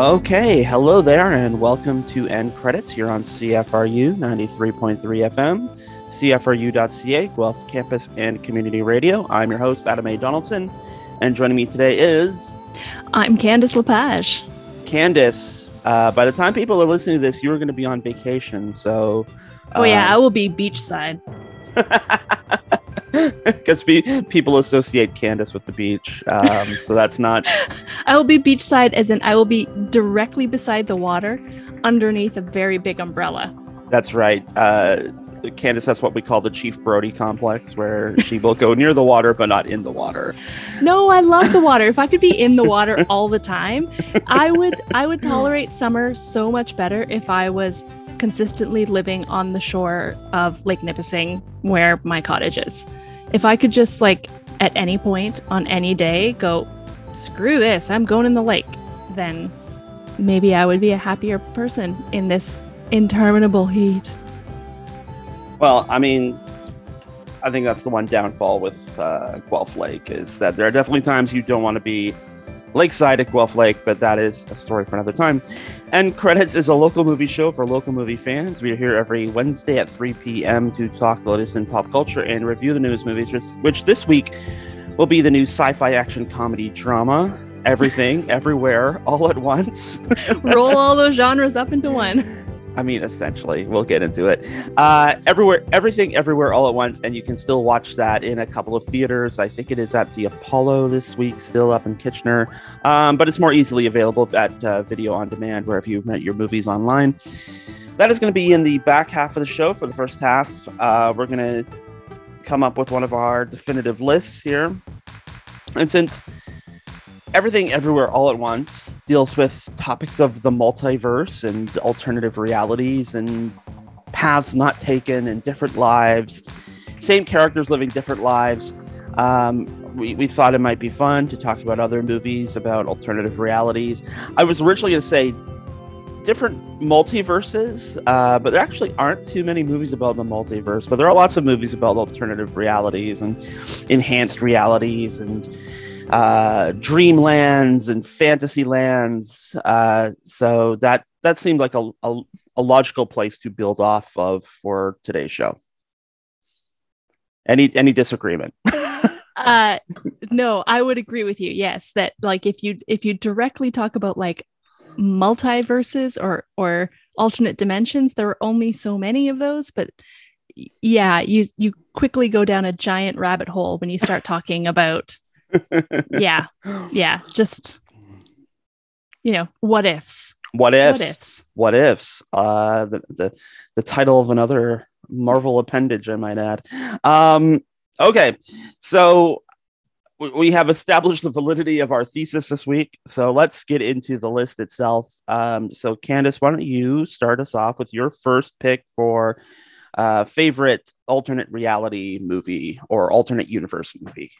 Okay, hello there, and welcome to End Credits here on CFRU 93.3 FM, CFRU.ca, Guelph Campus and Community Radio. I'm your host, Adam A. Donaldson, and joining me today is. I'm Candice Lepage. Candice, uh, by the time people are listening to this, you're going to be on vacation, so. Uh, oh, yeah, I will be beachside. because pe- people associate Candice with the beach. Um, so that's not. I will be beachside, as in I will be directly beside the water, underneath a very big umbrella. That's right. Uh, Candice has what we call the Chief Brody complex, where she will go near the water but not in the water. No, I love the water. If I could be in the water all the time, I would. I would tolerate summer so much better if I was consistently living on the shore of Lake Nipissing, where my cottage is if I could just like at any point on any day go, screw this, I'm going in the lake, then maybe I would be a happier person in this interminable heat. Well, I mean, I think that's the one downfall with uh, Guelph Lake is that there are definitely times you don't want to be lakeside at Guelph Lake, but that is a story for another time. End Credits is a local movie show for local movie fans. We are here every Wednesday at 3 p.m. to talk the latest in pop culture and review the newest movies, which this week will be the new sci fi action comedy drama. Everything, everywhere, all at once. Roll all those genres up into one. I mean, essentially, we'll get into it. Uh, everywhere, everything, everywhere, all at once, and you can still watch that in a couple of theaters. I think it is at the Apollo this week, still up in Kitchener, um, but it's more easily available at uh, video on demand wherever you rent your movies online. That is going to be in the back half of the show. For the first half, uh, we're going to come up with one of our definitive lists here, and since Everything Everywhere All at Once deals with topics of the multiverse and alternative realities and paths not taken and different lives, same characters living different lives. Um, we, we thought it might be fun to talk about other movies about alternative realities. I was originally going to say different multiverses, uh, but there actually aren't too many movies about the multiverse. But there are lots of movies about alternative realities and enhanced realities and uh, dreamlands and fantasy lands. Uh, so that that seemed like a, a, a logical place to build off of for today's show. Any any disagreement? uh no i would agree with you yes that like if you if you directly talk about like multiverses or or alternate dimensions there are only so many of those but yeah you you quickly go down a giant rabbit hole when you start talking about yeah. Yeah. Just, you know, what ifs. What ifs? What ifs? What ifs? Uh, the, the, the title of another Marvel appendage, I might add. Um, okay. So we have established the validity of our thesis this week. So let's get into the list itself. Um, so, Candice, why don't you start us off with your first pick for uh, favorite alternate reality movie or alternate universe movie?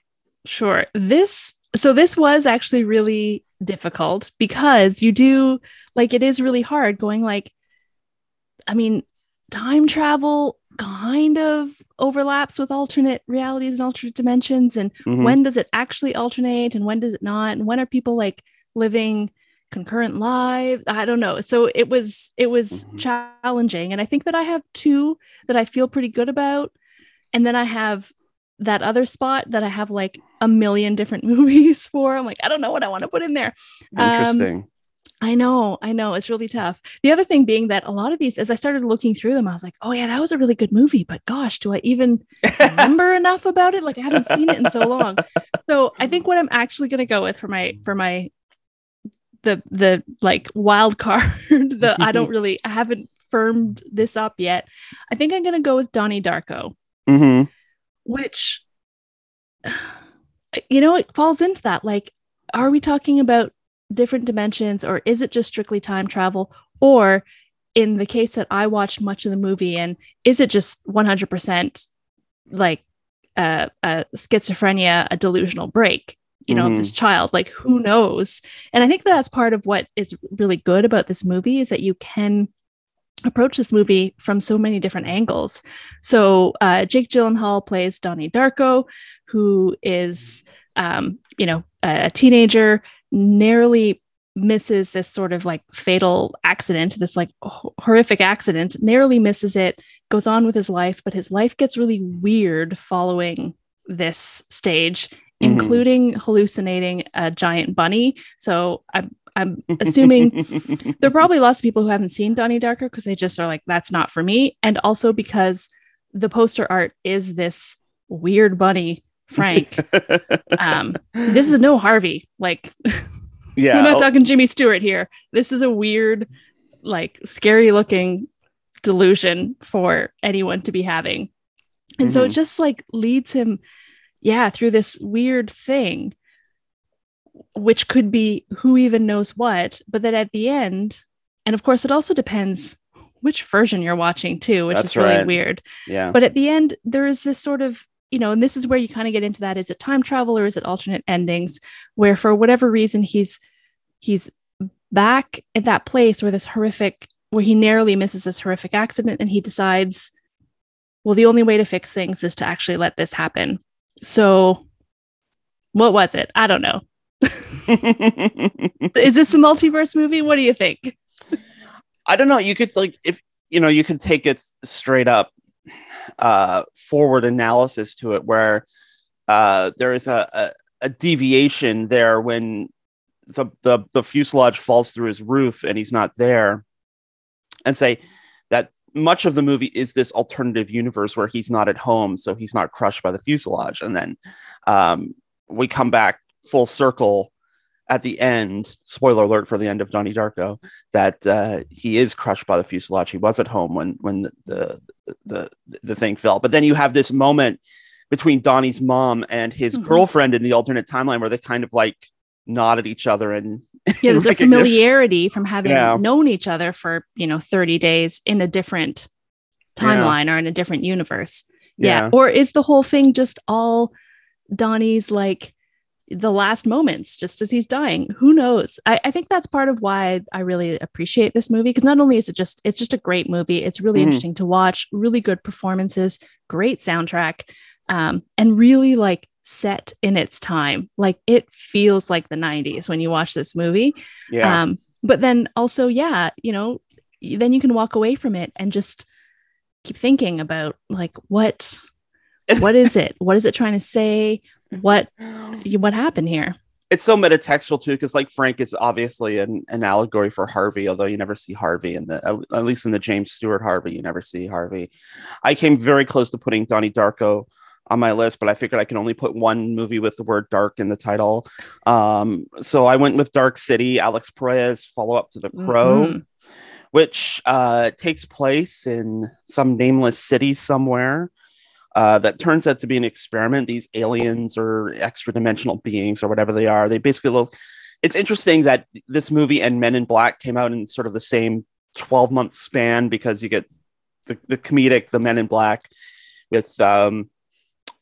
Sure. This so this was actually really difficult because you do like it is really hard going like I mean time travel kind of overlaps with alternate realities and alternate dimensions and mm-hmm. when does it actually alternate and when does it not and when are people like living concurrent lives i don't know so it was it was mm-hmm. challenging and i think that i have two that i feel pretty good about and then i have that other spot that I have like a million different movies for. I'm like, I don't know what I want to put in there. Interesting. Um, I know, I know. It's really tough. The other thing being that a lot of these, as I started looking through them, I was like, oh, yeah, that was a really good movie. But gosh, do I even remember enough about it? Like I haven't seen it in so long. So I think what I'm actually gonna go with for my for my the the like wild card, the I don't really I haven't firmed this up yet. I think I'm gonna go with Donnie Darko. Mm-hmm which you know it falls into that like are we talking about different dimensions or is it just strictly time travel? Or in the case that i watched much of the movie and is it just 100% like uh, a schizophrenia a delusional break you know mm-hmm. of this child? Like who knows? And i think that's part of what is really good about this movie is that you can approach this movie from so many different angles. So uh, Jake Gyllenhaal plays Donnie Darko, who is, um, you know, a, a, teenager, narrowly misses this sort of like fatal accident, this like horrific accident, narrowly misses it, goes on with his life, but his life gets really weird following this stage, mm-hmm. including hallucinating a giant bunny. So I'm I'm assuming there are probably lots of people who haven't seen Donnie Darko because they just are like, that's not for me. And also because the poster art is this weird bunny, Frank. um, this is no Harvey. Like Yeah. We're not oh. talking Jimmy Stewart here. This is a weird, like scary looking delusion for anyone to be having. And mm-hmm. so it mm-hmm. just like leads him, yeah, through this weird thing, which could be who even knows what. But that at the end, and of course, it also depends which version you're watching too, which That's is really right. weird. Yeah. But at the end, there is this sort of you know, and this is where you kind of get into that. Is it time travel or is it alternate endings? Where for whatever reason he's he's back at that place where this horrific where he narrowly misses this horrific accident and he decides, well, the only way to fix things is to actually let this happen. So what was it? I don't know. is this the multiverse movie? What do you think? I don't know. You could like if you know, you could take it straight up uh, forward analysis to it where uh, there is a, a, a, deviation there when the, the, the fuselage falls through his roof and he's not there and say that much of the movie is this alternative universe where he's not at home so he's not crushed by the fuselage and then um, we come back full circle at the end, spoiler alert for the end of Donnie Darko, that uh, he is crushed by the fuselage. He was at home when when the, the the the thing fell. But then you have this moment between Donnie's mom and his mm-hmm. girlfriend in the alternate timeline where they kind of like nod at each other and yeah, there's a familiarity from having yeah. known each other for you know 30 days in a different timeline yeah. or in a different universe. Yeah. yeah. Or is the whole thing just all Donnie's like the last moments just as he's dying. Who knows? I, I think that's part of why i really appreciate this movie because not only is it just it's just a great movie it's really mm-hmm. interesting to watch really good performances great soundtrack um, and really like set in its time. Like it feels like the 90s when you watch this movie. Yeah. um, but then also yeah you know then you can walk away from it and just keep thinking about like what what is it? What is it trying to say what what happened here? It's so metatextual too because like frank is obviously an, an allegory for harvey although you never see harvey in the at least in the james stewart harvey you never see harvey. I came very close to putting donnie darko on my list but i figured i can only put one movie with the word dark in the title. Um, so i went with dark city alex proyas follow up to the crow mm-hmm. which uh, takes place in some nameless city somewhere uh, that turns out to be an experiment. These aliens or extra dimensional beings or whatever they are, they basically look. It's interesting that this movie and Men in Black came out in sort of the same 12 month span because you get the, the comedic, the Men in Black with um,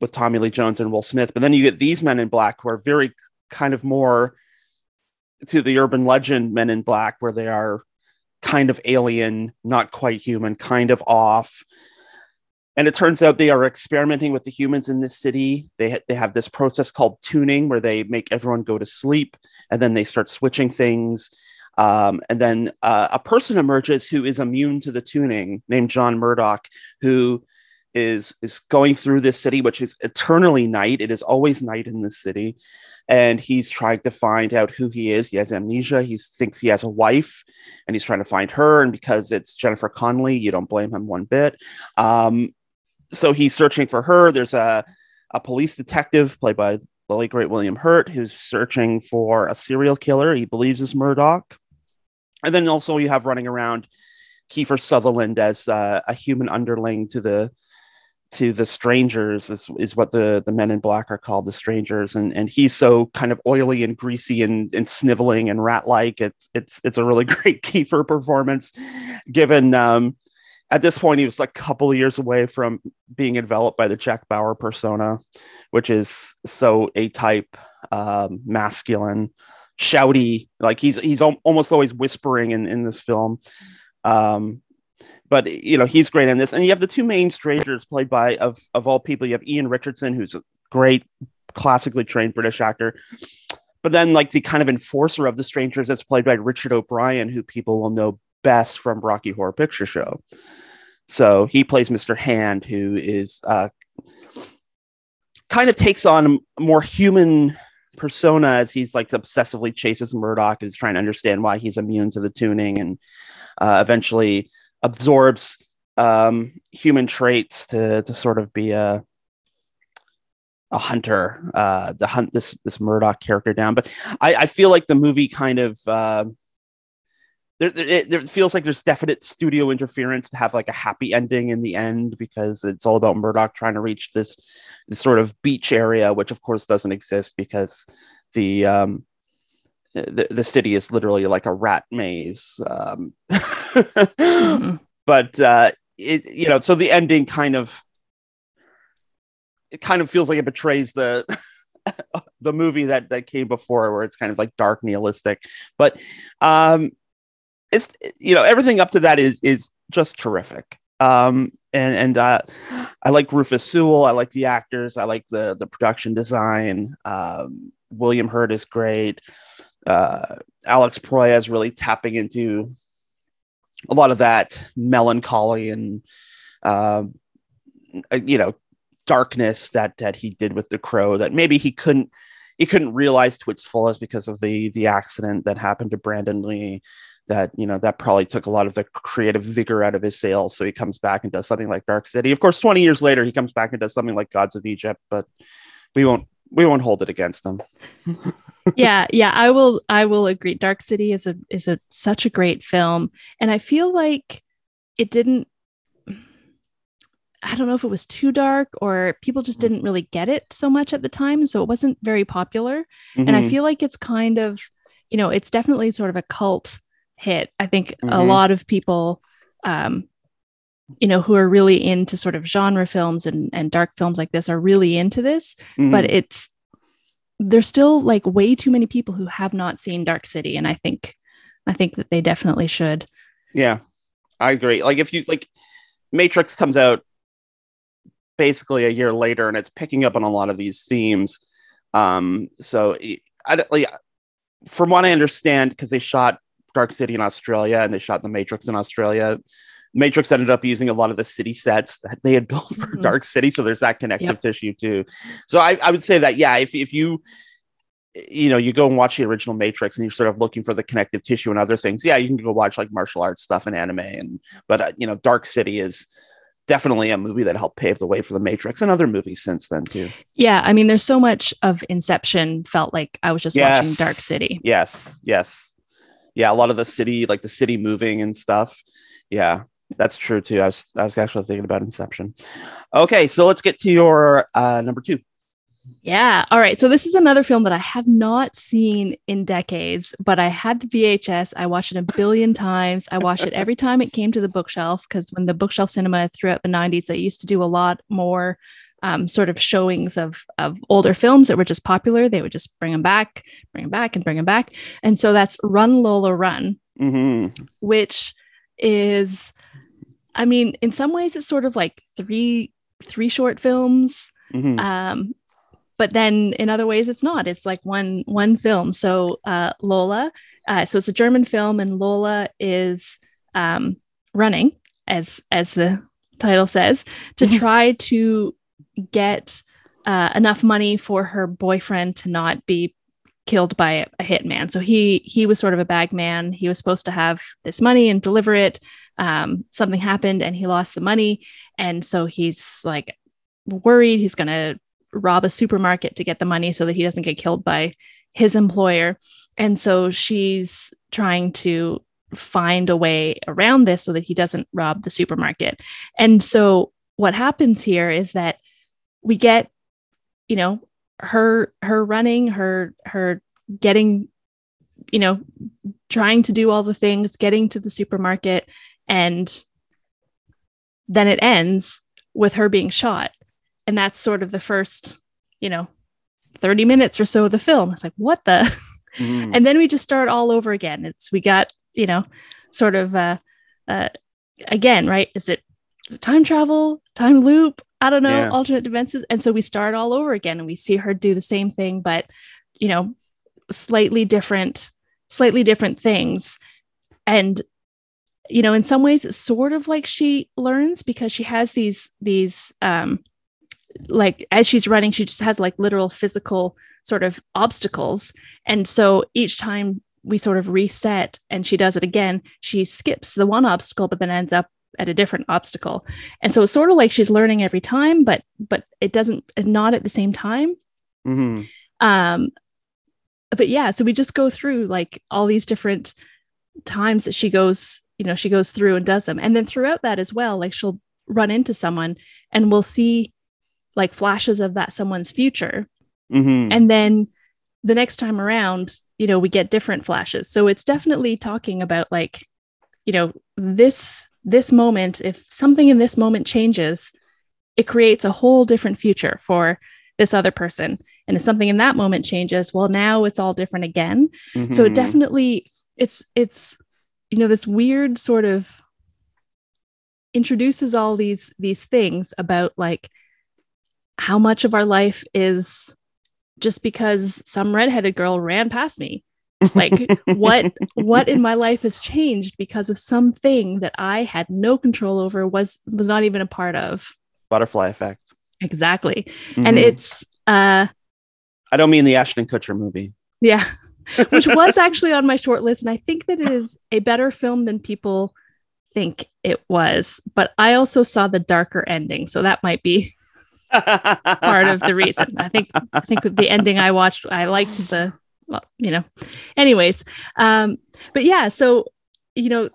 with Tommy Lee Jones and Will Smith, but then you get these Men in Black who are very kind of more to the urban legend Men in Black, where they are kind of alien, not quite human, kind of off. And it turns out they are experimenting with the humans in this city. They, ha- they have this process called tuning where they make everyone go to sleep and then they start switching things. Um, and then uh, a person emerges who is immune to the tuning named John Murdoch, who is is going through this city, which is eternally night. It is always night in this city. And he's trying to find out who he is. He has amnesia. He thinks he has a wife and he's trying to find her. And because it's Jennifer Connelly, you don't blame him one bit. Um, so he's searching for her. There's a, a police detective played by late great William Hurt who's searching for a serial killer he believes is Murdoch. And then also you have running around Kiefer Sutherland as uh, a human underling to the to the strangers is, is what the, the men in black are called the strangers and and he's so kind of oily and greasy and, and sniveling and rat like it's it's it's a really great Kiefer performance given um at this point, he was like a couple of years away from being enveloped by the Jack Bauer persona, which is so A type, um, masculine, shouty. Like he's he's al- almost always whispering in in this film. Um, but you know he's great in this, and you have the two main strangers played by of of all people. You have Ian Richardson, who's a great classically trained British actor, but then like the kind of enforcer of the strangers that's played by Richard O'Brien, who people will know best from Rocky Horror Picture Show. So he plays Mr. Hand, who is uh, kind of takes on a more human persona as he's like obsessively chases Murdoch and is trying to understand why he's immune to the tuning and uh, eventually absorbs um, human traits to to sort of be a a hunter uh, to hunt this this Murdoch character down. But I, I feel like the movie kind of uh, there, it, there feels like there's definite studio interference to have like a happy ending in the end because it's all about Murdoch trying to reach this, this sort of beach area, which of course doesn't exist because the um, the, the city is literally like a rat maze. Um, mm-hmm. But uh, it you know so the ending kind of it kind of feels like it betrays the the movie that that came before where it's kind of like dark nihilistic but um it's you know everything up to that is is just terrific. Um and and uh i like rufus sewell. I like the actors. I like the the production design. Um william hurt is great. Uh alex proyas really tapping into a lot of that melancholy and uh, you know darkness that that he did with the crow that maybe he couldn't he couldn't realize to its fullest because of the the accident that happened to Brandon Lee that you know that probably took a lot of the creative vigor out of his sales. So he comes back and does something like dark city. Of course 20 years later he comes back and does something like gods of egypt but we won't we won't hold it against him. Yeah yeah i will i will agree. Dark city is a is a such a great film. And i feel like it didn't i don't know if it was too dark or people just didn't really get it so much at the time. So it wasn't very popular. Mm-hmm. and i mm-hmm. feel like it's kind of you know it's definitely sort of a cult hit i think mm-hmm. a lot of people um you know who are really into sort of genre films and and dark films like this are really into this mm-hmm. but it's there's still like way too many people who have not seen Dark City, and I think I think that they definitely should. Yeah, I agree. Like if you like, Matrix comes out basically a year later, and it's picking up on a lot of these themes. Um, so I like, from what I understand, because they shot Dark City in Australia and they shot The Matrix in Australia. Matrix ended up using a lot of the city sets that they had built for mm-hmm. Dark City, so there's that connective yep. tissue too. So I, I would say that yeah, if if you you know you go and watch the original Matrix and you're sort of looking for the connective tissue and other things, yeah, you can go watch like martial arts stuff and anime, and but uh, you know Dark City is definitely a movie that helped pave the way for the Matrix and other movies since then too. Yeah, I mean, there's so much of Inception felt like I was just yes. watching Dark City. Yes, yes, yeah. A lot of the city, like the city moving and stuff. Yeah, that's true too. I was I was actually thinking about Inception. Okay, so let's get to your uh, number two. Yeah. All right. So this is another film that I have not seen in decades, but I had the VHS. I watched it a billion times. I watched it every time it came to the bookshelf because when the bookshelf cinema throughout the 90s, they used to do a lot more um, sort of showings of of older films that were just popular. They would just bring them back, bring them back, and bring them back. And so that's Run Lola Run, mm-hmm. which is I mean, in some ways, it's sort of like three three short films. Mm-hmm. Um, but then in other ways, it's not. It's like one one film. So uh, Lola, uh, so it's a German film, and Lola is um, running, as as the title says, to mm-hmm. try to get uh, enough money for her boyfriend to not be killed by a hitman. So he he was sort of a bag man. He was supposed to have this money and deliver it. Um, something happened and he lost the money, and so he's like worried. He's gonna rob a supermarket to get the money so that he doesn't get killed by his employer. And so she's trying to find a way around this so that he doesn't rob the supermarket. And so what happens here is that we get you know her her running her her getting you know trying to do all the things getting to the supermarket and then it ends with her being shot. And that's sort of the first you know 30 minutes or so of the film. It's like what the? Mm. and then we just start all over again. It's we got you know sort of uh uh again right? Is it, is it time travel time loop I don't know, yeah. alternate dimensions. And so we start all over again and we see her do the same thing, but you know, slightly different slightly different things and you know in some ways it's sort of like she learns because she has these these um like as she's running she just has like literal physical sort of obstacles and so each time we sort of reset and she does it again she skips the one obstacle but then ends up at a different obstacle. And so it's sort of like she's learning every time but but it doesn't not at the same time. Hmm um but yeah so we just go through like all these different times that she goes you know she goes through and does them. And then throughout that as well like she'll run into someone and we'll see like flashes of that someone's future. Hmm and then the next time around you know we get different flashes. So it's definitely talking about like you know this this moment if something in this moment changes it creates a whole different future for this other person. And if something in that moment changes well now it's all different again. So it Mhm. definitely it's it's you know this weird sort of introduces all these these things about like how much of our life is just because some redheaded girl ran past me like what what in my life has changed because of something that i had no control over was was not even a part of. Butterfly effect. Exactly. And Mhm. it's uh I don't mean the Ashton Kutcher movie. yeah. Which was actually on my short list and i think that it is a better film than people think it was but i also saw the darker ending so that might be part of the reason. I think i think the ending i watched i liked the well, you know anyways um but yeah so you know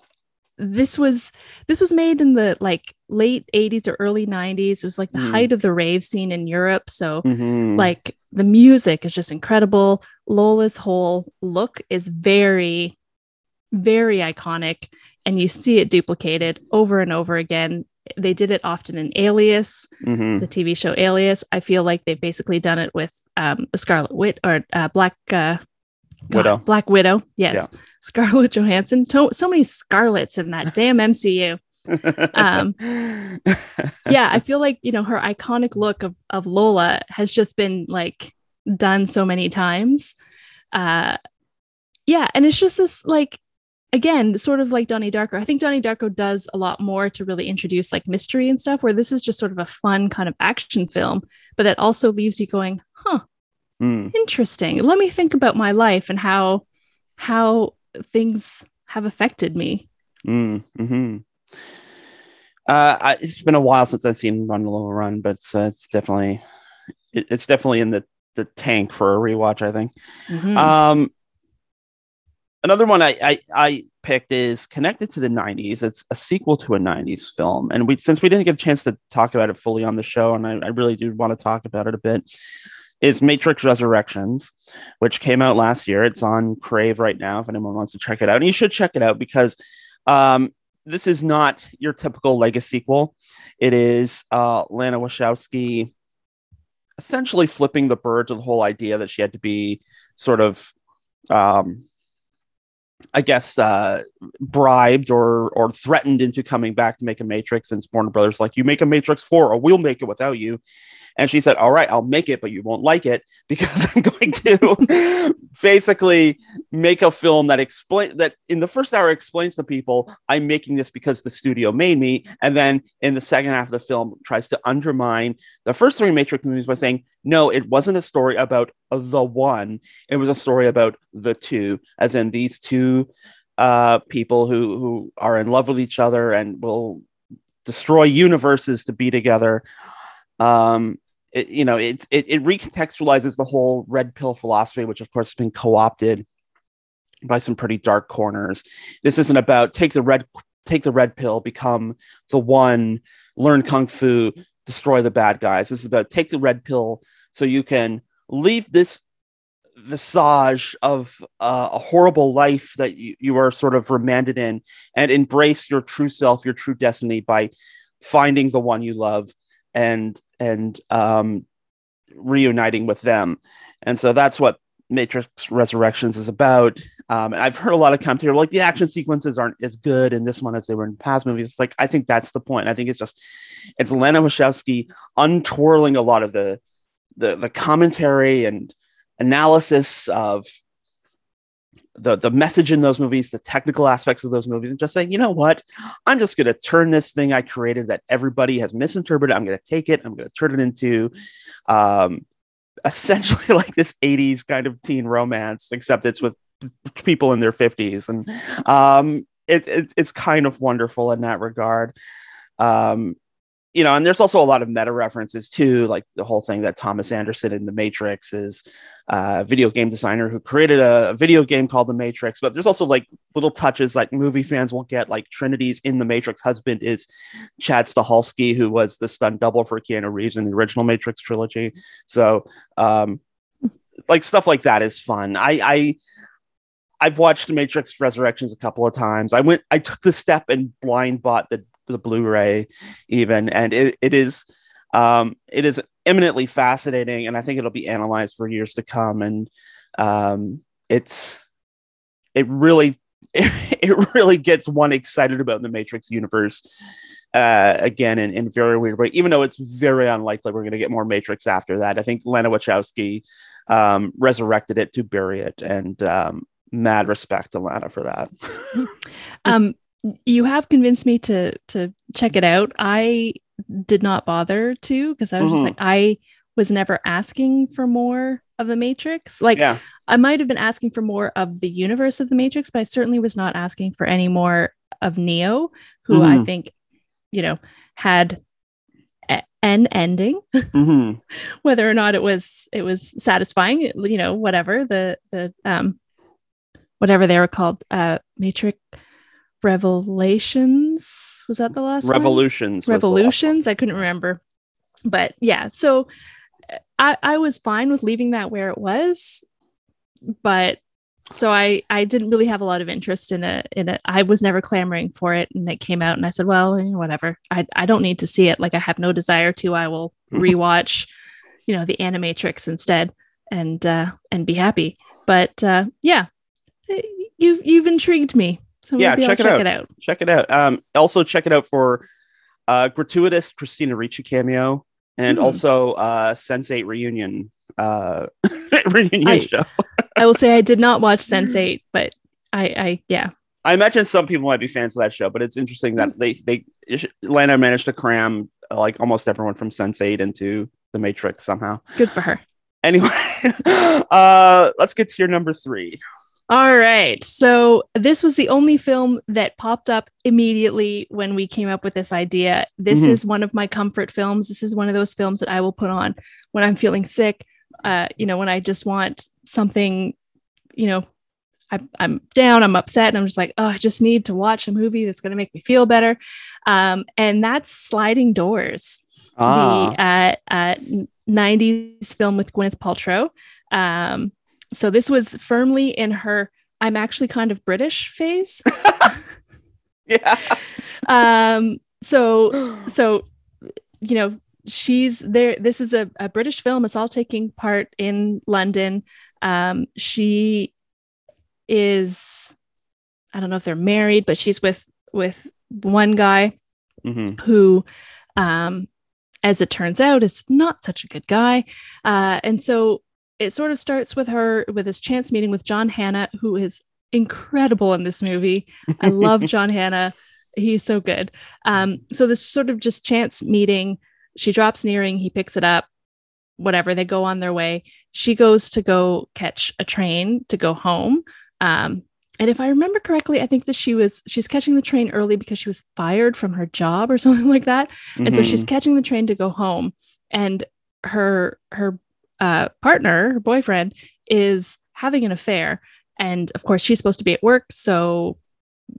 this was this was made in the like late 80s or early 90s it was like the Hmm. height of the rave scene in europe so Mhm. like the music is just incredible lola's whole look is very very iconic and you see it duplicated over and over again they did it often in alias Mhm. the tv show alias. I feel like they've basically done it with um the scarlet wit or uh, black uh God, Widow. black widow. Yes. Scarlett johansson. To- so many scarlets in that damn mcu Um, yeah i feel like you know her iconic look of of lola has just been like done so many times. Uh yeah and it's just this like again sort of like donnie darko i think donnie darko does a lot more to really introduce like mystery and stuff where this is just sort of a fun kind of action film but that also leaves you going huh Mm. interesting let me think about my life and how how things have affected me Mm, hmm Uh, I, it's been a while since I've seen Run Lola Run, but it's, uh, it's definitely it, it's definitely in the the tank for a rewatch. I think. Mhm. Um, another one I, I I picked is connected to the '90s. It's a sequel to a '90s film, and we since we didn't get a chance to talk about it fully on the show, and I, I really do want to talk about it a bit. Is Matrix Resurrections, which came out last year. It's on Crave right now. If anyone wants to check it out, and you should check it out because um, this is not your typical legacy sequel. It is uh, Lana Wachowski essentially flipping the bird to the whole idea that she had to be sort of um I guess uh bribed or or threatened into coming back to make a Matrix and Warner Brothers like you make a Matrix 4 or we'll make it without you. And she said, "All right, I'll make it, but you won't like it because I'm going to basically make a film that explain that in the first hour explains to people I'm making this because the studio made me, and then in the second half of the film tries to undermine the first three Matrix movies by saying, no, it wasn't a story about the one. It was a story about the two, as in these two uh, people who who are in love with each other and will destroy universes to be together. Um, it, you know, it's it, it recontextualizes the whole red pill philosophy, which of course has been co-opted by some pretty dark corners. This isn't about take the red take the red pill, become the one, learn kung fu, destroy the bad guys. This is about take the red pill so you can leave this visage of uh, a horrible life that you, you are sort of remanded in and embrace your true self, your true destiny by finding the one you love and and um, reuniting with them. And so that's what Matrix Resurrections is about. Um, and I've heard a lot of commentary like the action sequences aren't as good in this one as they were in past movies. It's like I think that's the point. I think it's just it's Lana Wachowski untwirling a lot of the the the commentary and analysis of the the message in those movies, the technical aspects of those movies, and just saying, you know what, I'm just going to turn this thing I created that everybody has misinterpreted. I'm going to take it. I'm going to turn it into um, essentially like this 80s kind of teen romance, except it's with people in their 50s, and um, it, it, it's kind of wonderful in that regard. Um, you know, and there's also a lot of meta references too, like the whole thing that Thomas Anderson in The Matrix is a video game designer who created a, video game called The Matrix. But there's also like little touches like movie fans won't get, like Trinity's in The Matrix husband is Chad Stahelski, who was the stunt double for Keanu Reeves in the original Matrix trilogy. So, um, like stuff like that is fun. I, I, I've watched Matrix Resurrections a couple of times. I went, I took the step and blind bought the the Blu-ray even, and it, it is um, it is eminently fascinating, and I think it'll be analyzed for years to come. And um, it's it really it, really gets one excited about the Matrix universe uh, again in, in very weird way, even though it's very unlikely we're going to get more Matrix after that. I think Lana Wachowski um, resurrected it to bury it, and um, mad respect to Lana for that. um, you have convinced me to to check it out. I did not bother to because I was mm-hmm. just like I was never asking for more of the Matrix. Like yeah. I might have been asking for more of the universe of the Matrix, but I certainly was not asking for any more of Neo, who mm-hmm. I think, you know, had a- an ending. Mm-hmm. Whether or not it was it was satisfying, you know, whatever the the um whatever they were called, uh Matrix Revelations. Was that the last Revolutions? One? Revolutions. I couldn't remember. But yeah, so I, I was fine with leaving that where it was, but so I I didn't really have a lot of interest in it in it. I was never clamoring for it and it came out and I said, well, whatever. I I don't need to see it. Like I have no desire to. I will rewatch, you know, the Animatrix instead and uh and be happy. But uh yeah, you've you've intrigued me. So yeah, check, it, check out. it out. Check it out. Um, also check it out for uh, gratuitous Christina Ricci cameo and mm. also uh, Sense8 reunion uh, reunion I, show. I will say I did not watch Sense8, but I, I yeah. I imagine some people might be fans of that show, but it's interesting that they they Lana managed to cram like almost everyone from Sense8 into the Matrix somehow. Good for her. Anyway, uh, let's get to your number three. All right. So this was the only film that popped up immediately when we came up with this idea. This mm-hmm. is one of my comfort films. This is one of those films that I will put on when I'm feeling sick. Uh, you know, when I just want something, you know, I, I'm down, I'm upset, and I'm just like, oh, I just need to watch a movie that's going to make me feel better. Um, and that's Sliding Doors, ah. the uh, uh, 90s film with Gwyneth Paltrow. Um, so this was firmly in her I'm actually kind of British phase. yeah. Um so so you know she's there this is a, a British film it's all taking part in London. Um she is I don't know if they're married but she's with with one guy mm-hmm. who um as it turns out is not such a good guy. Uh and so it sort of starts with her with this chance meeting with John Hannah, who is incredible in this movie. I love John Hannah. He's so good. Um, so this sort of just chance meeting. She drops an earring, he picks it up, whatever. They go on their way. She goes to go catch a train to go home. Um, and if I remember correctly, I think that she was she's catching the train early because she was fired from her job or something like that. Mm-hmm. And so she's mm-hmm. catching the train to go home. And her her uh, partner, her boyfriend, is having an affair. And of course, she's supposed to be at work. So,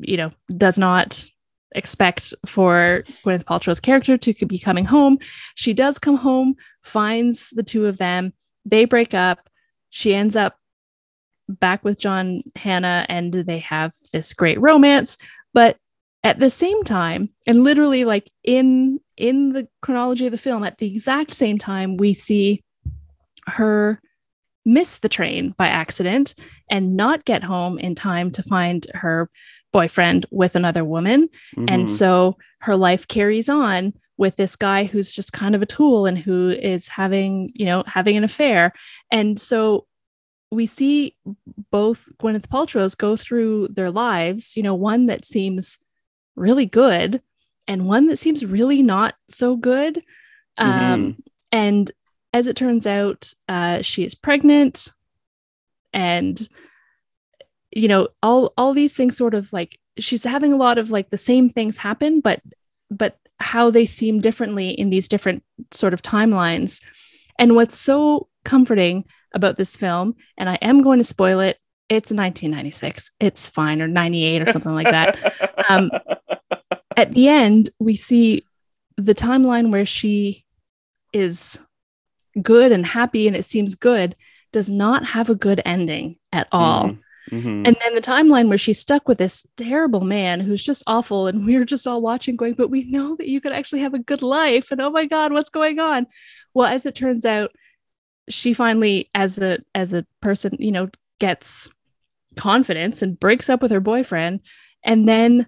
you know, does not expect for Gwyneth Paltrow's character to be coming home. She does come home, finds the two of them. They break up. She ends up back with John Hannah and they have this great romance. But at the same time, and literally like in in the chronology of the film, at the exact same time, we see her miss the train by accident and not get home in time to find her boyfriend with another woman. Mm-hmm. And so her life carries on with this guy who's just kind of a tool and who is having, you know, having an affair. And so we see both Gwyneth Paltrow's go through their lives, you know, one that seems really good and one that seems really not so good. Um, Mhm. And as it turns out, uh, she is pregnant, and you know, all all these things sort of like she's having a lot of like the same things happen, but but how they seem differently in these different sort of timelines. And what's so comforting about this film, and I am going to spoil it, it's 1996. It's fine, or 98 or something like that. Um, At the end, we see the timeline where she is good and happy and it seems good does not have a good ending at all. Mhm. Mhm. And then the timeline where she's stuck with this terrible man who's just awful, and we're just all watching, going, but we know that you could actually have a good life. And oh my God, what's going on? Well, as it turns out, she finally, as a as a person, you know, gets confidence and breaks up with her boyfriend, and then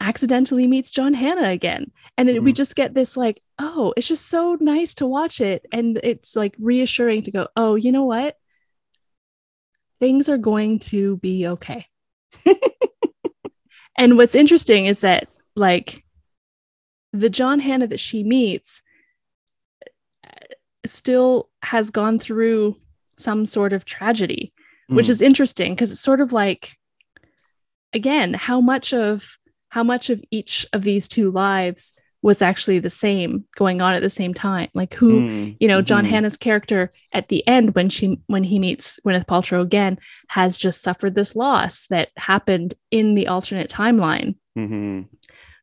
accidentally meets John Hannah again. And it, we just get this like, oh, it's just so nice to watch it. And it's like reassuring to go, oh, you know what? Things are going to be okay. and what's interesting is that, like, the John Hannah that she meets uh, still has gone through some sort of tragedy, which Mm. is interesting because it's sort of like, again, how much of how much of each of these two lives was actually the same going on at the same time like who Mm. you know john Mhm. hannah's character at the end when she when he meets gwyneth paltrow again has just suffered this loss that happened in the alternate timeline Mhm.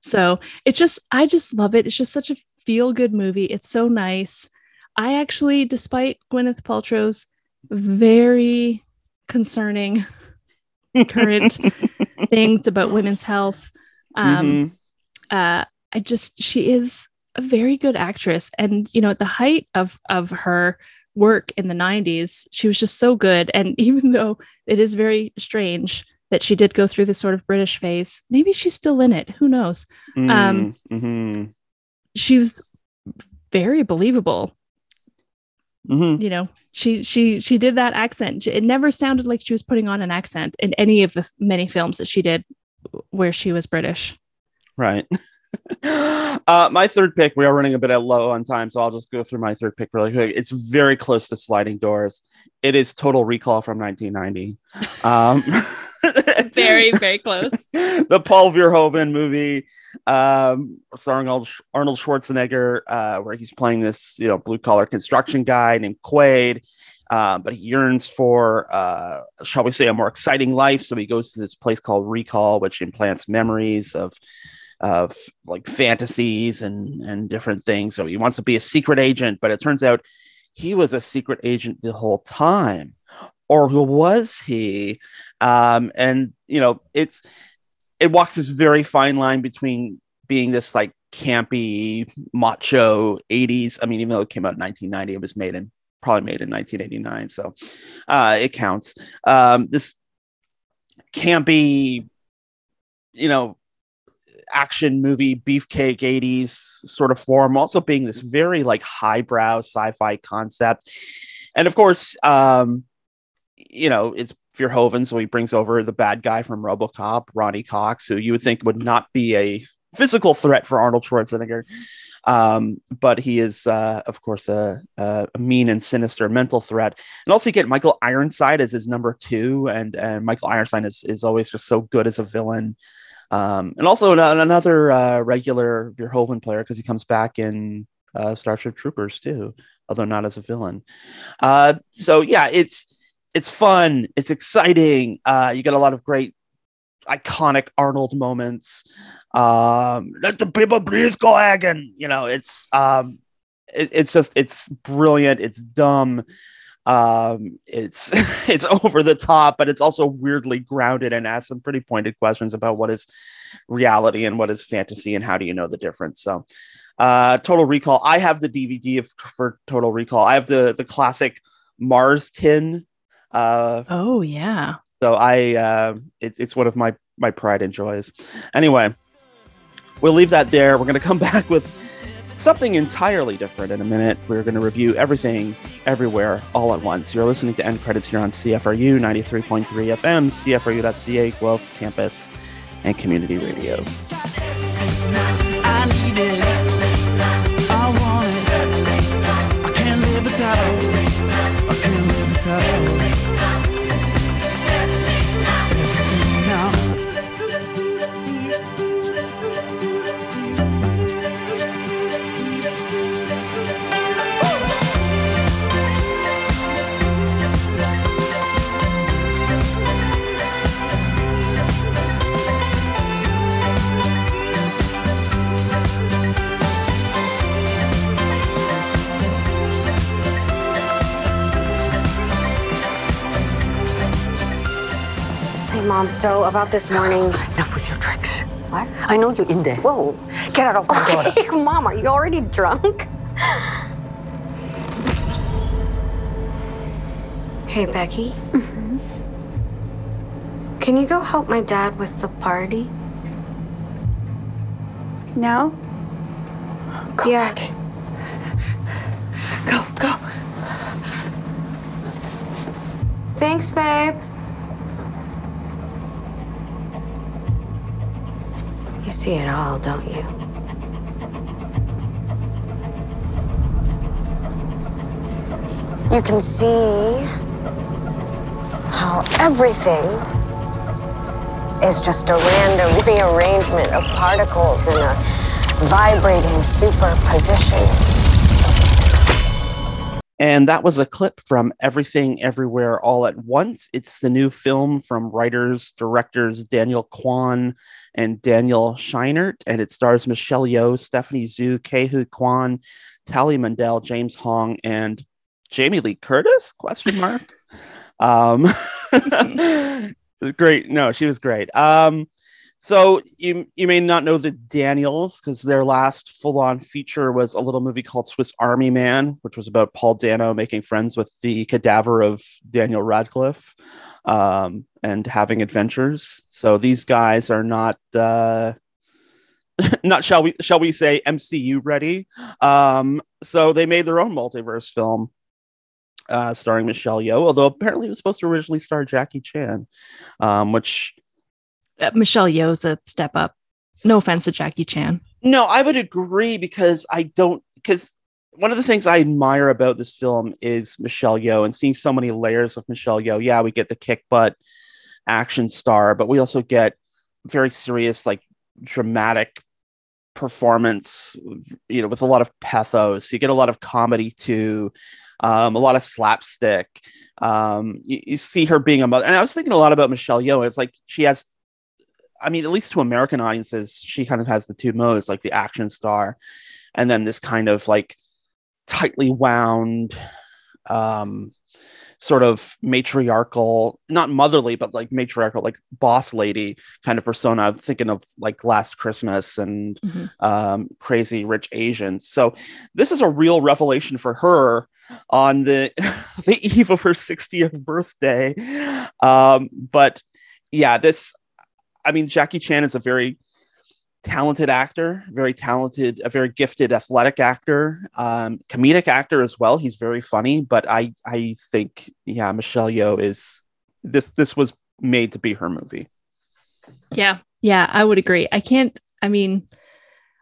so it's just i just love it it's just such a feel good movie it's so nice i actually despite gwyneth paltrow's very concerning current things about women's health um Mhm. uh i just she is a very good actress and you know at the height of of her work in the 90s she was just so good and even though it is very strange that she did go through this sort of british phase maybe she's still in it who knows um, Mm. Mhm. she was very believable Mhm. you know she she she did that accent it never sounded like she was putting on an accent in any of the many films that she did where she was british Right. uh, my third pick, we are running a bit low on time, so I'll just go through my third pick really quick. It's very close to Sliding Doors. It is Total Recall from 1990. Um, very very close the Paul Verhoeven movie, um, starring Arnold Schwarzenegger, uh, where he's playing this, you know, blue collar construction guy named Quaid. Uh, but he yearns for, uh, shall we say, a more exciting life. So he goes to this place called Recall, which implants memories of, of like fantasies and and different things. So he wants to be a secret agent, but it turns out he was a secret agent the whole time, or who was he? Um, and you know, it's it walks this very fine line between being this like campy macho 80s i mean even though it came out in 1990 it was made in probably made in 1989 so uh it counts. Um this campy you know action movie beefcake 80s sort of form also being this very like highbrow sci-fi concept. And of course um you know it's Verhoeven, so he brings over the bad guy from RoboCop, Ronny Cox, who you would think would not be a physical threat for Arnold Schwarzenegger, um, but he is, uh, of course, a, a, mean and sinister mental threat. And also, you get Michael Ironside as his number two, and and Michael Ironside is is always just so good as a villain. Um, and also an- another uh, regular Verhoeven player because he comes back in uh, Starship Troopers too, although not as a villain. Uh, so yeah, it's it's fun, it's exciting. Uh, you get a lot of great iconic Arnold moments. Um, let the people breathe, Cohaagen. You know, it's um, it, it's just it's brilliant. It's dumb. Um, it's it's over the top, but it's also weirdly grounded and asks some pretty pointed questions about what is reality and what is fantasy and how do you know the difference. So, uh, Total Recall. I have the DVD of, for Total Recall. I have the the classic Mars tin. Uh, oh yeah so I, uh, it, it's one of my my pride and joys. Anyway, we'll leave that there. We're gonna come back with something entirely different in a minute. We're going to review everything, everywhere, all at once. You're listening to End Credits here on CFRU 93.3 FM, CFRU.ca, Guelph Campus, and Community Radio. Mom, so about this morning. Enough with your tricks. What? I know you're in there. Whoa. Get out of my daughter. Okay, Mom, are you already drunk? Hey, Becky. Mm-hmm. Can you go help my dad with the party? No? Go yeah. back. Go, go. Thanks, babe. You see it all, don't you? You can see how everything is just a random rearrangement of particles in a vibrating superposition. And that was a clip from Everything Everywhere All at Once. It's the new film from writers, directors Daniel Kwan and Daniel Scheinert, and it stars Michelle Yeoh, Stephanie Hsu, Kehu Kwan, Tallie Medel, James Hong, and Jamie Lee Curtis? Question mark. um, it was great. No, she was great. Um, so you you may not know the Daniels because their last full on feature was a little movie called Swiss Army Man, which was about Paul Dano making friends with the cadaver of Daniel Radcliffe um, and having adventures. So these guys are not uh, not shall we shall we say MCU ready. Um, so they made their own multiverse film uh, starring Michelle Yeoh, although apparently it was supposed to originally star Jackie Chan, um, which Uh, Michelle Yeoh's a step up. No offense to Jackie Chan. No, I would agree because I don't because one of the things I admire about this film is Michelle Yeoh and seeing so many layers of Michelle Yeoh. Yeah, we get the kick butt action star, but we also get very serious, like dramatic performance, you know, with a lot of pathos. You get a lot of comedy too, um, a lot of slapstick. Um, you, you see her being a mother, and I was thinking a lot about Michelle Yeoh. It's like she has I mean, at least to American audiences, she kind of has the two modes, like the action star, and then this kind of like tightly wound, um, sort of matriarchal, not motherly, but like matriarchal, like boss lady kind of persona. I'm thinking of like Last Christmas and Mhm. um, Crazy Rich Asians. So this is a real revelation for her on the the eve of her 60th birthday. Um, but yeah, this I mean, Jackie Chan is a very talented actor, very talented, a very gifted athletic actor, um, comedic actor as well. He's very funny, but I I think yeah, Michelle Yeoh is this this was made to be her movie. Yeah. Yeah, I would agree. I can't, I mean,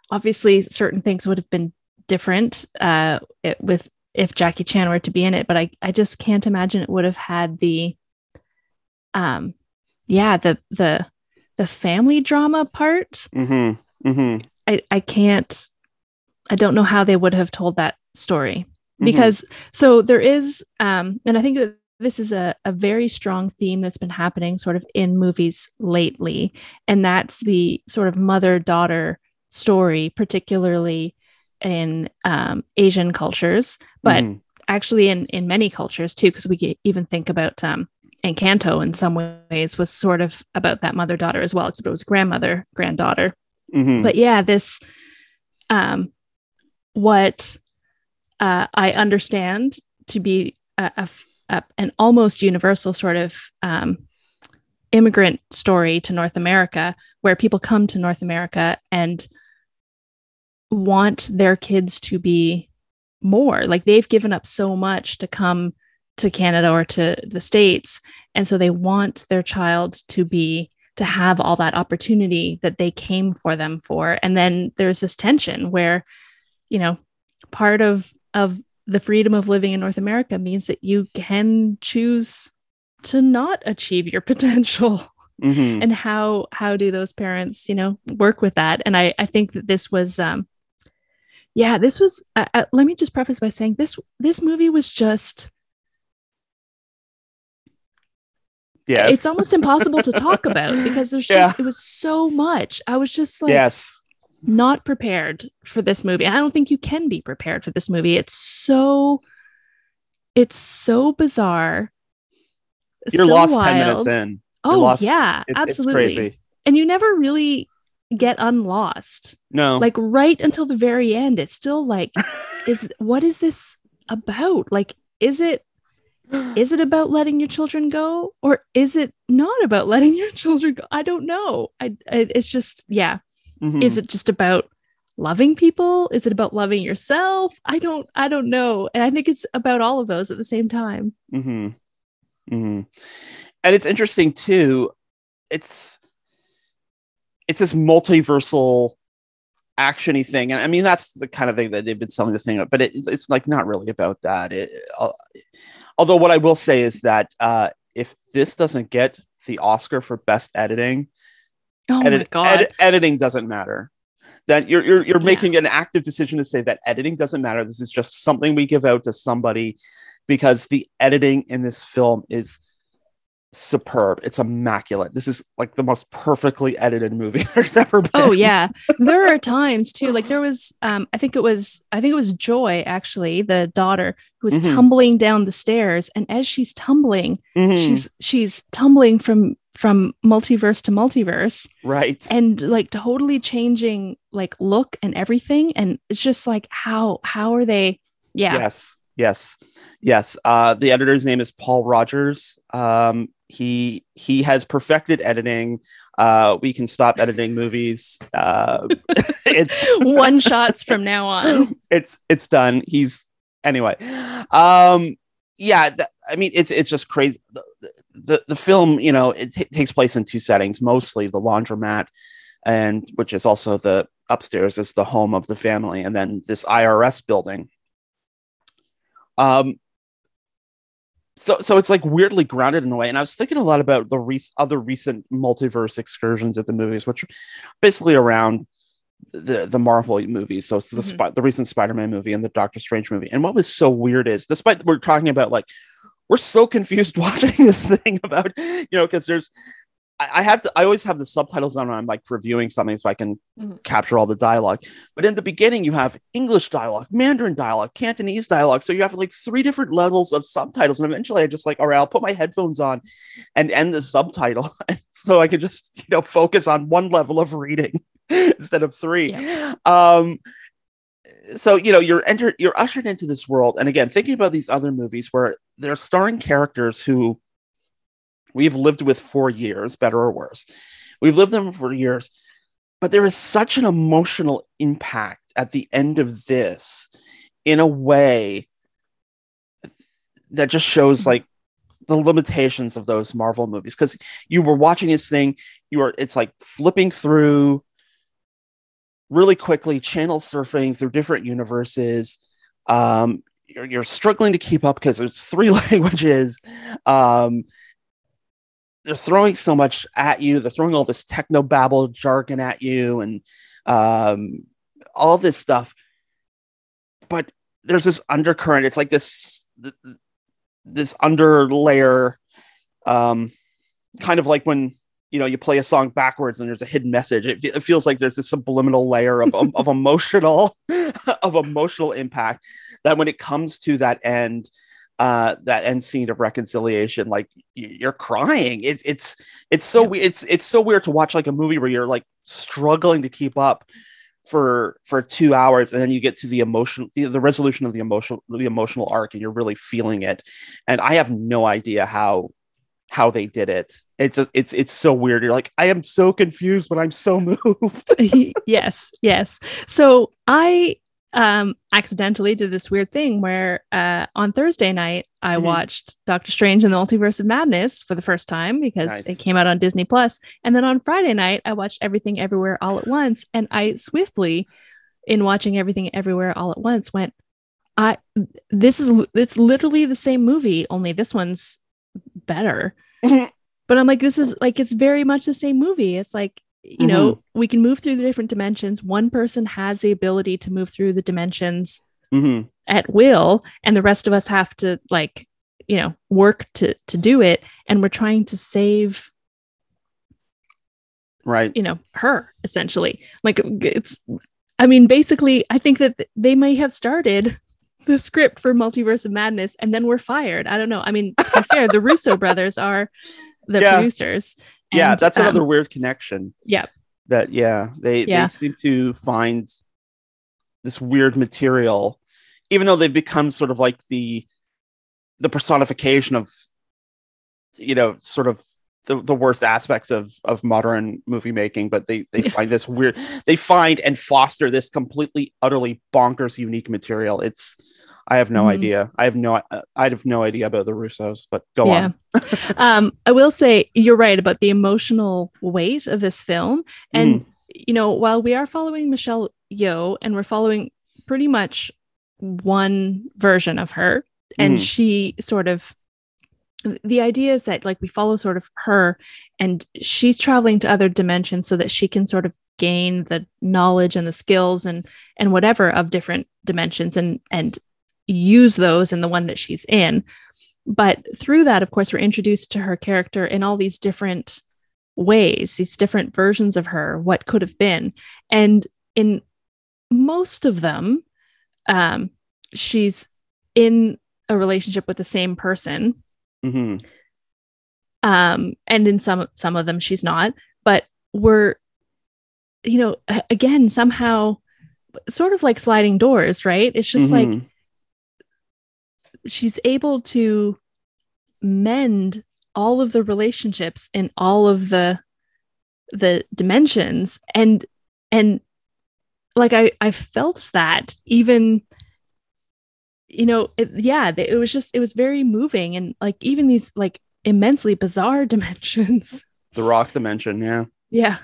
obviously certain things would have been different uh it, with if Jackie Chan were to be in it, but I I just can't imagine it would have had the um yeah, the the the family drama part. Mm-hmm. Mm-hmm. I I can't I don't know how they would have told that story Mm-hmm. because so there is um and I think that this is a, a very strong theme that's been happening sort of in movies lately and that's the sort of mother daughter story particularly in um, asian cultures but Mhm. actually in in many cultures too because we even think about um encanto in some ways was sort of about that mother daughter as well except it was grandmother granddaughter Mhm. but yeah this um what uh, i understand to be a, a a- an almost universal sort of um, immigrant story to north america where people come to north america and want their kids to be more like they've given up so much to come to Canada or to the States. And so they want their child to be to have all that opportunity that they came for them for. And then there's this tension where, you know, part of of the freedom of living in North America means that you can choose to not achieve your potential. Mhm. And how how do those parents, you know, work with that? And I I think that this was um yeah, this was uh, uh, let me just preface by saying this this movie was just Yes. it's almost impossible to talk about because there's Yeah. just it was so much. I was just like yes. not prepared for this movie. And I don't think you can be prepared for this movie. It's so it's so bizarre. You're so lost 10 minutes wild. in. You're Oh lost- yeah, It's, absolutely. It's crazy. And you never really get unlost. No. Like right until the very end, it's still like, is what is this about? Like, is it is it about letting your children go or is it not about letting your children go? I don't know. I, I it's just yeah. Mhm. Is it just about loving people? Is it about loving yourself? I don't I don't know. And I think it's about all of those at the same time. hmm hmm And it's interesting too. It's it's this multiversal actiony thing, and I mean that's the kind of thing that they've been selling the thing, but it, it's like not really about that. It, uh, although what I will say is that uh, if this doesn't get the Oscar for best editing, Oh edit- my god. edi- editing doesn't matter. That you're you're, you're Yeah. making an active decision to say that editing doesn't matter. This is just something we give out to somebody because the editing in this film is superb. It's immaculate. This is like the most perfectly edited movie there's ever been. Oh yeah. There are times too. Like there was um I think it was I think it was Joy actually, the daughter who was Mhm. tumbling down the stairs and as she's tumbling, Mhm. she's she's tumbling from from multiverse to multiverse right. and like totally changing like look and everything and it's just like how how are they yeah. Yes, yes, yes. Uh, the editor's name is Paul Rogers. Um, he he has perfected editing. Uh, we can stop editing movies. Uh, it's One shots from now on. it's it's done. He's anyway. Um, yeah. th- I mean, it's it's just crazy. The the, the film, you know, it t- takes place in two settings. Mostly the laundromat, and which is also the upstairs is the home of the family, and then this IRS building. Um. So, so it's like weirdly grounded in a way, and I was thinking a lot about the rec- other recent multiverse excursions at the movies, which are basically around the the Marvel movies. So it's the Mhm. Spi- the recent Spider-Man movie and the Doctor Strange movie. And what was so weird is, despite we're talking about like we're so confused watching this thing about you know because there's I, have to I always have the subtitles on when I'm like reviewing something so I can Mhm. capture all the dialogue. But in the beginning, you have English dialogue, Mandarin dialogue, Cantonese dialogue. So you have like three different levels of subtitles. And eventually I just like, all right, I'll put my headphones on and end the subtitle. so I can just, you know, focus on one level of reading instead of three. Um so you know you're entered you're ushered into this world and again thinking about these other movies where they're starring characters who we've lived with for years better or worse. We've lived them for years but there is such an emotional impact at the end of this in a way that just shows like the limitations of those marvel movies. Because you were watching this thing you are it's like flipping through really quickly channel surfing through different universes. Um you're, you're struggling to keep up because there's three languages. Um they're throwing so much at you. They're throwing all this techno babble jargon at you and um all this stuff. But there's this undercurrent. It's like this this underlayer um kind of like when you know you play a song backwards and there's a hidden message. It, it feels like there's this subliminal layer of, of, of emotional of emotional impact that when it comes to that end uh that end scene of reconciliation like you're crying it's it's it's so we it's it's so weird to watch like a movie where you're like struggling to keep up for for two hours and then you get to the emotion the, the resolution of the emotional the emotional arc and you're really feeling it and i have no idea how how they did it. It's just it's it's so weird. You're like, I am so confused, but I'm so moved. yes, yes. So I um accidentally did this weird thing where uh on Thursday night I Mhm. watched Doctor Strange and the Multiverse of Madness for the first time because Nice. it came out on Disney And then on Friday night I watched Everything Everywhere All at Once and I swiftly in watching Everything Everywhere All at Once went I this is it's literally the same movie only this one's better. But I'm like this is like it's very much the same movie. It's like you know, we can move through the different dimensions. One person has the ability to move through the dimensions hmm at will, and the rest of us have to like, you know, work to to do it. And we're trying to save, Right. you know, her essentially. Like it's, I mean, basically, I think that they may have started the script for Multiverse of Madness and then we're fired. I don't know. I mean, to be fair, the Russo brothers are the Yeah. producers. Yeah, that's um, another weird connection. yeah. That yeah, they Yeah. they seem to find this weird material, even though they've become sort of like the the personification of you know, sort of the, the worst aspects of of modern movie making, but they they find this weird they find and foster this completely utterly bonkers unique material. It's I have no Mhm. idea. I have no uh, I have no idea about the Russos, but go Yeah. on. um, I will say you're right about the emotional weight of this film. And, you know, while we are following Michelle Yeoh and we're following pretty much one version of her, and Mhm. she sort of, the idea is that like we follow sort of her and she's traveling to other dimensions so that she can sort of gain the knowledge and the skills and and whatever of different dimensions and and use those in the one that she's in. But through that of course we're introduced to her character in all these different ways these different versions of her what could have been. And in most of them um she's in a relationship with the same person. Mhm. um and in some some of them she's not. But we're you know again somehow sort of like sliding doors right? It's just like Mhm. She's able to mend all of the relationships in all of the the dimensions. And and like i i felt that even you know it, yeah it was just it was very moving and like even these like immensely bizarre dimensions. The rock dimension, yeah. yeah.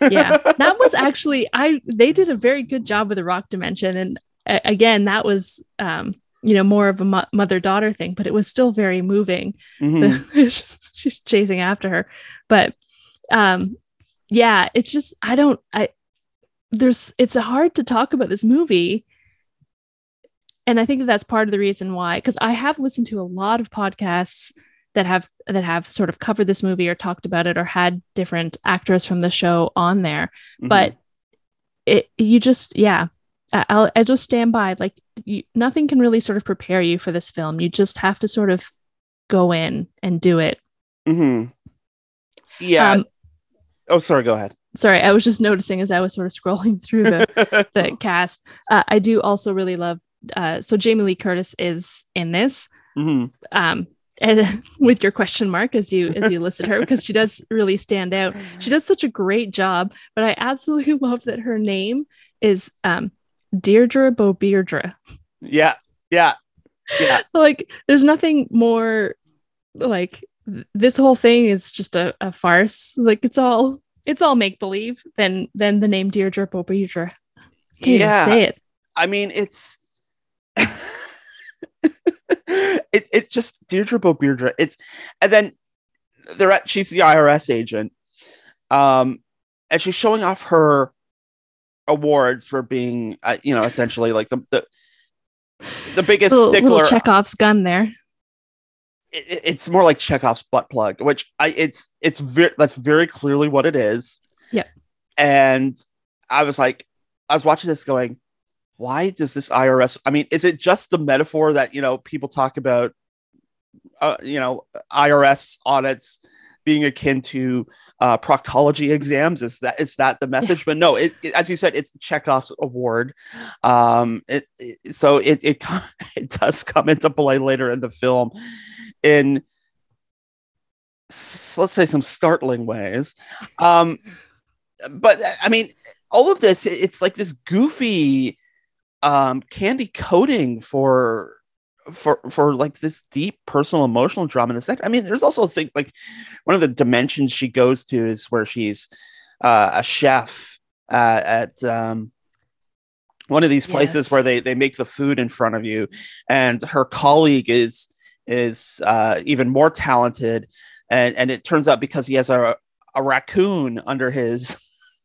Yeah. That was actually i they did a very good job with the rock dimension. And again that was um you know more of a mo- mother daughter thing but it was still very moving Mhm. The- she's chasing after her but um yeah it's just i don't i there's it's hard to talk about this movie and i think that that's part of the reason why because i have listened to a lot of podcasts that have that have sort of covered this movie or talked about it or had different actors from the show on there Mhm. but it you just yeah I- I'll I just stand by like you, nothing can really sort of prepare you for this film. You just have to sort of go in and do it. Mhm. yeah. Um, oh, sorry. Go ahead. sorry, I was just noticing as I was sort of scrolling through the the cast. Uh, I do also really love. Uh, so Jamie Lee Curtis is in this. Mhm. Um, and with your question mark as you as you listed her because she does really stand out. She does such a great job, but I absolutely love that her name is um, Deirdre Bobeirdre. Yeah. Yeah. Yeah. like there's nothing more like this whole thing is just a, a farce like it's all it's all make believe than than the name Deirdre even Yeah. say it. I mean, it's it it just Deirdre Bobeirdre. It's and then they're at she's the IRS agent, um, and she's showing off her awards for being, uh, you know, essentially like the the, the biggest Little, stickler. little Chekhov's gun there. it- it- it's more like Chekhov's butt plug, which I it's it's very that's very clearly what it is. Yeah. And I was like, I was watching this going, why does this IRS? I mean, is it just the metaphor that you know people talk about, uh, you know, IRS audits being akin to uh, proctology exams? Is that is that the message? But no, it, it- as you said, it's Chekhov's award. Um, it, it- so it it it does come into play later in the film in let's say some startling ways. Um, but I mean, all of this, it's like this goofy um candy coating for for for like this deep personal emotional drama in the second. I mean, there's also a thing like one of the dimensions she goes to is where she's uh, a chef uh, at um one of these places Yes. where they they make the food in front of you and her colleague is is uh even more talented and and it turns out because he has a a raccoon under his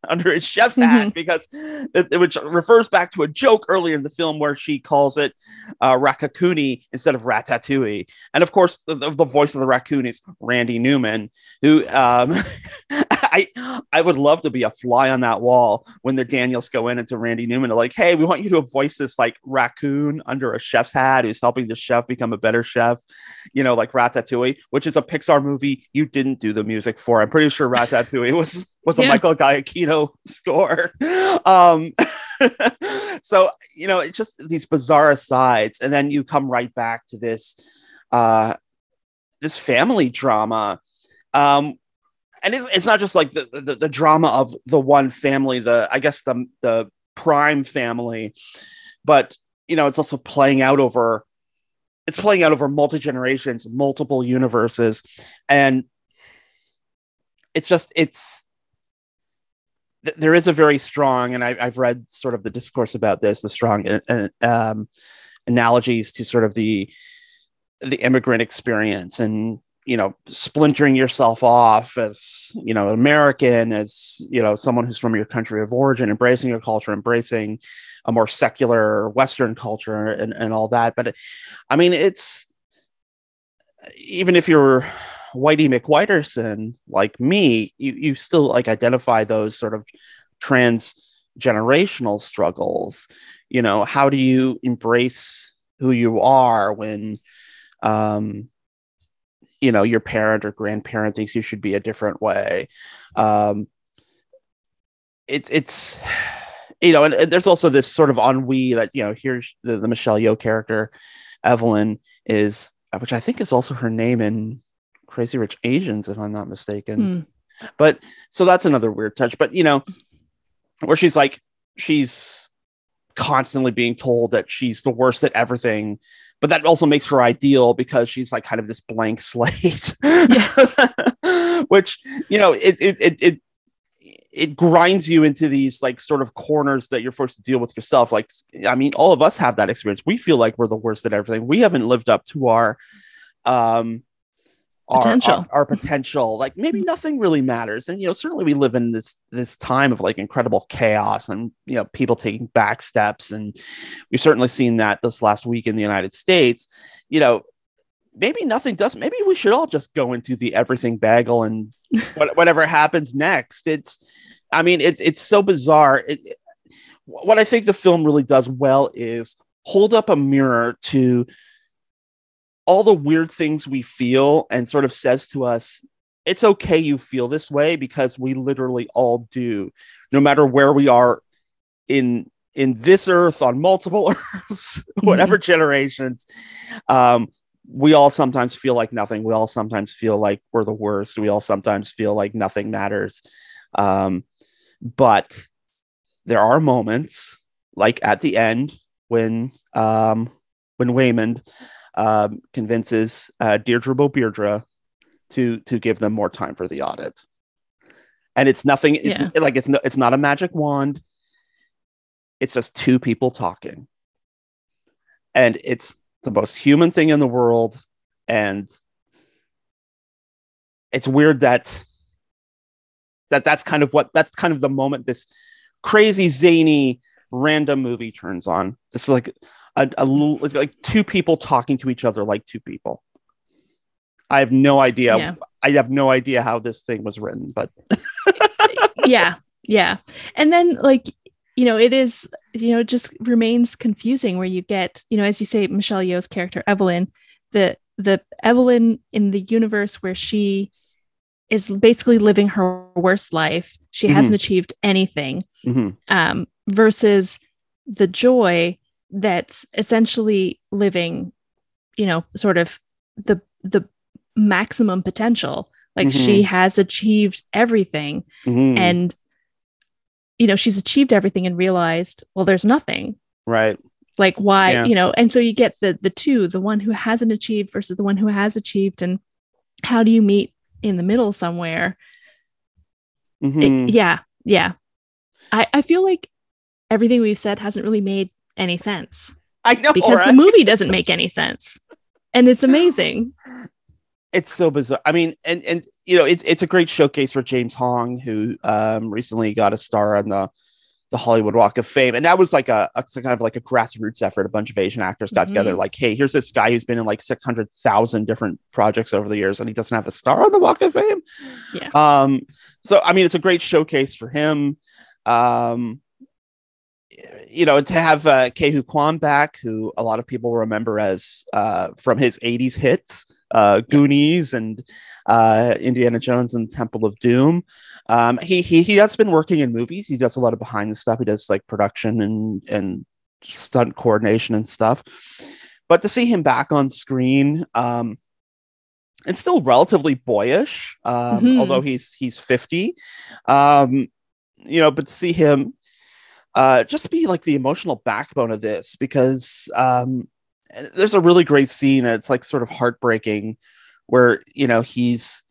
under his chef's hat because it, which refers back to a joke earlier in the film where she calls it uh, Raccacoonie instead of Ratatouille. And of course, the, the voice of the raccoon is Randy Newman, who um, I I would love to be a fly on that wall when the Daniels go in into Randy Newman. They're like, hey, we want you to voice this like raccoon under a chef's hat who's helping the chef become a better chef, you know, like Ratatouille, which is a Pixar movie you didn't do the music for. I'm pretty sure Ratatouille was was a Yeah. Michael Giacchino score. Um, so you know, it's just these bizarre asides, and then you come right back to this uh this family drama. Um and it's, it's not just like the, the the drama of the one family, the I guess the the prime family, but you know, it's also playing out over it's playing out over multi generations, multiple universes, and it's just it's th- there is a very strong, and I, I've read sort of the discourse about this, the strong uh, uh, um, analogies to sort of the the immigrant experience and you know splintering yourself off as you know american as you know someone who's from your country of origin embracing your culture embracing a more secular western culture and, and all that. But i mean it's even if you're whitey mcwhiterson like me you you still like identify those sort of transgenerational struggles. You know how do you embrace who you are when um you know your parent or grandparent thinks you should be a different way? Um it's it's you know and, and there's also this sort of ennui that you know here's the, the michelle yeoh character evelyn is which i think is also her name in crazy rich asians if i'm not mistaken. Hmm. but so that's another weird touch. But you know where she's like she's constantly being told that she's the worst at everything but that also makes her ideal because she's like kind of this blank slate. Yes. which you know it it, it it it grinds you into these like sort of corners that you're forced to deal with yourself. Like i mean all of us have that experience. We feel like we're the worst at everything. We haven't lived up to our um our- Potential. our, our potential like maybe mm-hmm. nothing really matters. And you know certainly we live in this this time of like incredible chaos and you know people taking back steps. And we've certainly seen that this last week in the united states. You know maybe nothing does maybe we should all just go into the everything bagel and what, whatever happens next. It's i mean it's it's so bizarre. It- what i think the film really does well is hold up a mirror to all the weird things we feel and sort of says to us it's okay you feel this way because we literally all do. No matter where we are in in this earth on multiple earths whatever generations um we all sometimes feel like nothing. We all sometimes feel like we're the worst. We all sometimes feel like nothing matters. Um but there are moments like at the end when um when Waymond um convinces uh Deirdre Beardra to to give them more time for the audit. And it's nothing it's Yeah. like it's no, it's not a magic wand. It's just two people talking. And it's the most human thing in the world. And it's weird that that that's kind of what that's kind of the moment this crazy zany random movie turns on. Just like a, a little like, like two people talking to each other like two people i have no idea Yeah. i have no idea how this thing was written but yeah yeah and then like you know it is you know it just remains confusing where you get you know as you say michelle yeoh's character evelyn the the evelyn in the universe where she is basically living her worst life she Mhm. hasn't achieved anything Mhm. um versus the joy that's essentially living you know sort of the the maximum potential Like she has achieved everything Mhm. and you know, she's achieved everything and realized, well, there's nothing. right. Like why, Yeah. you know, and so you get the the two, the one who hasn't achieved versus the one who has achieved and how do you meet in the middle somewhere? It- Mhm. yeah, yeah. I I feel like everything we've said hasn't really made any sense I know, because right? the movie doesn't make any sense. And it's amazing. it's so bizarre. I mean, and and you know, it's it's a great showcase for James Hong, who um recently got a star on the the Hollywood Walk of Fame, and that was like a, a kind of like a grassroots effort. A bunch of Asian actors got together, Mhm. like, hey, here's this guy who's been in like six hundred thousand different projects over the years, and he doesn't have a star on the Walk of Fame. Yeah. Um. So I mean, it's a great showcase for him. Um. You know, to have uh, Ke Huy Quan back, who a lot of people remember as uh, from his '80s hits, uh, Goonies and uh, Indiana Jones and the Temple of Doom. Um, he he he has been working in movies. He does a lot of behind the stuff. He does like production and and stunt coordination and stuff. But to see him back on screen, um, it's still relatively boyish, um, Mhm. although he's he's fifty. Um, you know, but to see him uh, just be like the emotional backbone of this because um, there's a really great scene. It's like sort of heartbreaking, where you know he's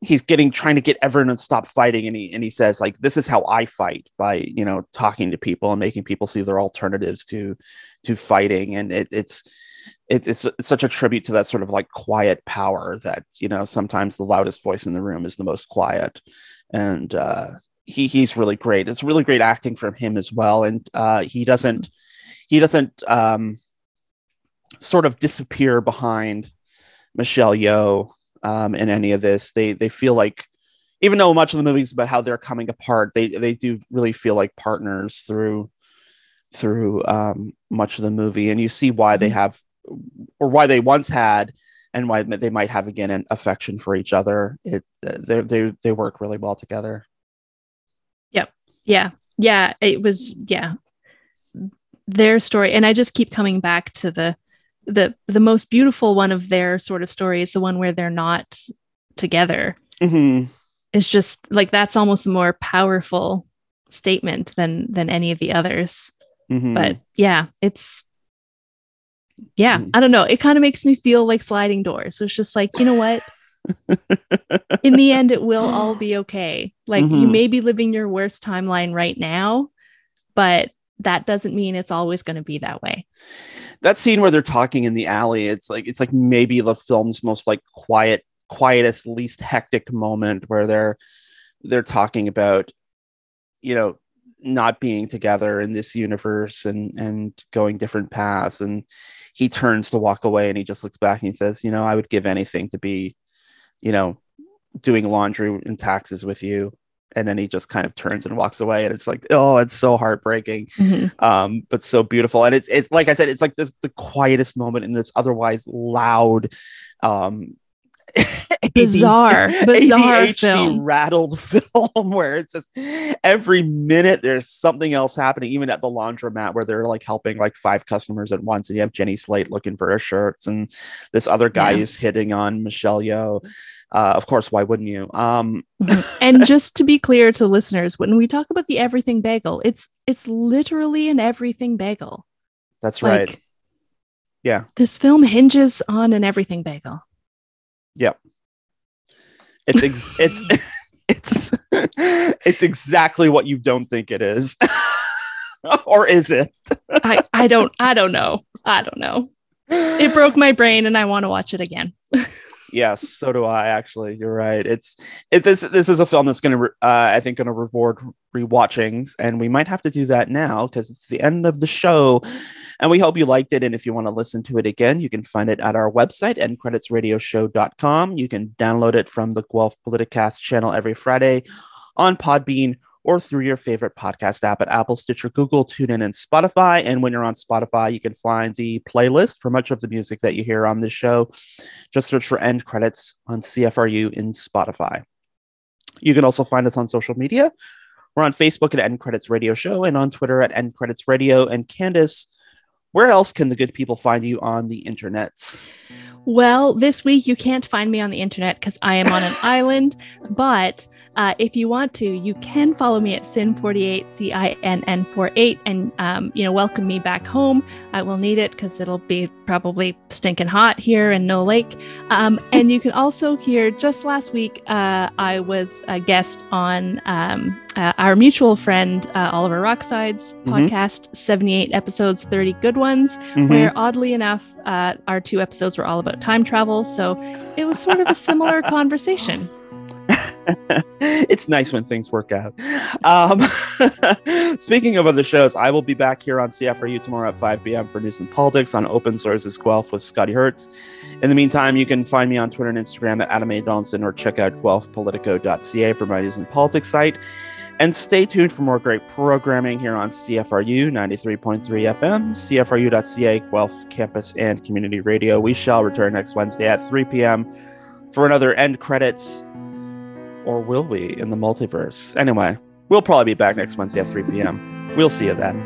he's getting trying to get everyone to stop fighting, and he and he says like, "This is how I fight by you know talking to people and making people see their alternatives to to fighting." And it, it's it's it's such a tribute to that sort of like quiet power that you know sometimes the loudest voice in the room is the most quiet, and uh, he he's really great. It's really great acting from him as well, and uh, he doesn't he doesn't um, sort of disappear behind Michelle Yeoh um, in any of this. They they feel like even though much of the movie is about how they're coming apart, they they do really feel like partners through through um, much of the movie, and you see why they Mhm. have or why they once had. And why they might have again an affection for each other. It they they they work really well together. Yeah. Yeah. It was, yeah. Their story. And I just keep coming back to the the the most beautiful one of their sort of story is the one where they're not together. Mm-hmm. It's just like that's almost a more powerful statement than than any of the others. Mm-hmm. But yeah, it's yeah, Mm. I don't know. It kind of makes me feel like sliding doors. So it's just like, you know what? In the end it will all be okay. Like you Mhm. may be living your worst timeline right now but that doesn't mean it's always going to be that way. That scene where they're talking in the alley it's like it's like maybe the film's most like quiet quietest least hectic moment where they're they're talking about you know not being together in this universe and and going different paths. And he turns to walk away and he just looks back and he says you know i would give anything to be you know doing laundry and taxes with you. And then he just kind of turns and walks away. And it's like oh it's so heartbreaking. Um but so beautiful. And it's it's like i said it's like this the quietest moment in this otherwise loud um Bizarre, bizarre ADHD film. rattled film where it's just every minute there's something else happening even at the laundromat where they're like helping like five customers at once and you have jenny slate looking for her shirts and this other guy Yeah. who's hitting on michelle yeoh uh, of course why wouldn't you um Mhm. and just to be clear to listeners when we talk about the everything bagel it's it's literally an everything bagel that's right Like, Yeah. this film hinges on an everything bagel It's ex- it's it's it's exactly what you don't think it is. or is it? i i don't i don't know i don't know it broke my brain and i want to watch it again Yes, so do I. Actually, you're right. It's it. This this is a film that's going to, uh, I think, going to reward rewatchings, and we might have to do that now because it's the end of the show, and we hope you liked it. And if you want to listen to it again, you can find it at our website, endcreditsradioshow.com. You can download it from the Guelph Politicast channel every Friday on Podbean or through your favorite podcast app at Apple, Stitcher, Google, TuneIn, and Spotify. And when you're on Spotify, you can find the playlist for much of the music that you hear on this show. Just search for End Credits on CFRU in Spotify. You can also find us on social media. We're on Facebook at End Credits Radio Show and on Twitter at End Credits Radio. And Candice, where else can the good people find you on the internets? Well, this week you can't find me on the internet because I am on an island. But uh, if you want to, you can follow me at Sin48, C I N N 48, and um, you know, welcome me back home. I will need it because it'll be probably stinking hot here in No Lake. Um, and you can also hear just last week, uh, I was a guest on um, uh, our mutual friend uh, Oliver Rockside's Mhm. podcast, 78 episodes, 30 good ones Mhm. where oddly enough, uh, our two episodes were all about time travel. So it was sort of a similar conversation. it's nice when things work out. Um, speaking of other shows, I will be back here on CFRU tomorrow at 5 p.m. for news and politics on Open Sources Guelph with Scotty Hertz. In the meantime, you can find me on Twitter and Instagram at Adam A. Donaldson or check out guelphpolitico.ca for my news and politics site. And stay tuned for more great programming here on CFRU 93.3 FM, CFRU.ca, Guelph Campus and Community Radio. We shall return next Wednesday at 3 p.m. for another end credits or will we in the multiverse? Anyway, we'll probably be back next Wednesday at 3 p.m. We'll see you then.